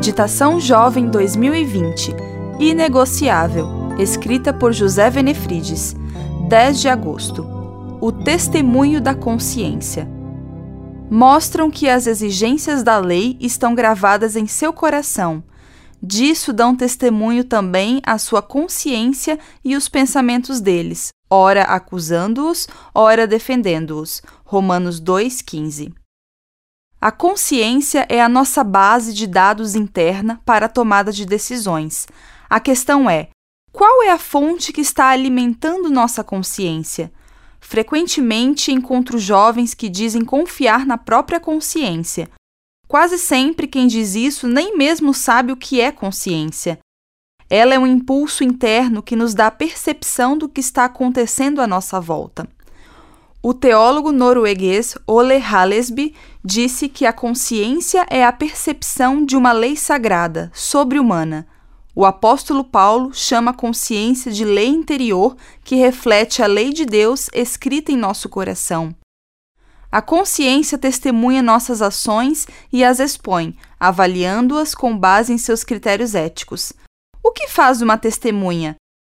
Meditação Jovem 2020 Inegociável, escrita por José Venefrides, 10 de agosto. O testemunho da consciência. Mostram que as exigências da lei estão gravadas em seu coração. Disso dão testemunho também a sua consciência e os pensamentos deles, ora acusando-os, ora defendendo-os. Romanos 2,15. A consciência é a nossa base de dados interna para a tomada de decisões. A questão é: qual é a fonte que está alimentando nossa consciência? Frequentemente encontro jovens que dizem confiar na própria consciência. Quase sempre quem diz isso nem mesmo sabe o que é consciência. Ela é um impulso interno que nos dá a percepção do que está acontecendo à nossa volta. O teólogo norueguês Ole Hallesby disse que a consciência é a percepção de uma lei sagrada, sobre-humana. O apóstolo Paulo chama a consciência de lei interior que reflete a lei de Deus escrita em nosso coração. A consciência testemunha nossas ações e as expõe, avaliando-as com base em seus critérios éticos. O que faz uma testemunha?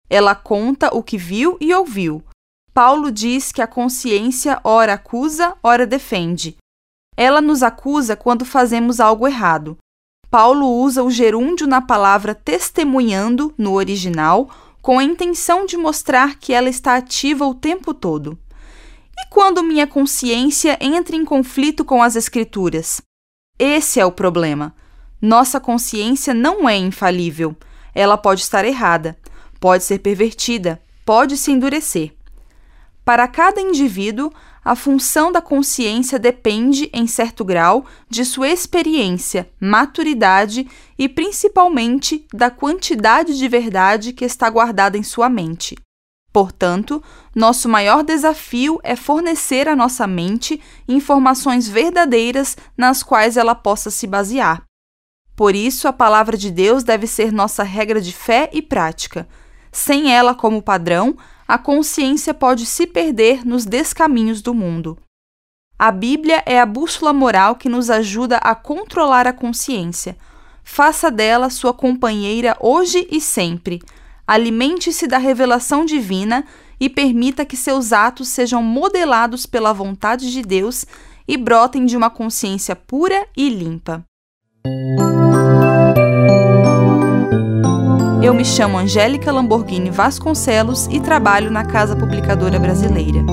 Ela conta o que viu e ouviu, Paulo diz que a consciência ora acusa, ora defende. Ela nos acusa quando fazemos algo errado. Paulo usa o gerúndio na palavra testemunhando, no original, com a intenção de mostrar que ela está ativa o tempo todo. E quando minha consciência entra em conflito com as Escrituras? Esse é o problema. Nossa consciência não é infalível. Ela pode estar errada, pode ser pervertida, pode se endurecer. Para cada indivíduo, a função da consciência depende, em certo grau, de sua experiência, maturidade e principalmente da quantidade de verdade que está guardada em sua mente. Portanto, nosso maior desafio é fornecer à nossa mente informações verdadeiras nas quais ela possa se basear. Por isso, a palavra de Deus deve ser nossa regra de fé e prática. Sem ela como padrão, a consciência pode se perder nos descaminhos do mundo. A Bíblia é a bússola moral que nos ajuda a controlar a consciência. Faça dela sua companheira hoje e sempre. Alimente-se da revelação divina e permita que seus atos sejam modelados pela vontade de Deus e brotem de uma consciência pura e limpa. Eu me chamo Angélica Lamborghini Vasconcelos e trabalho na Casa Publicadora Brasileira.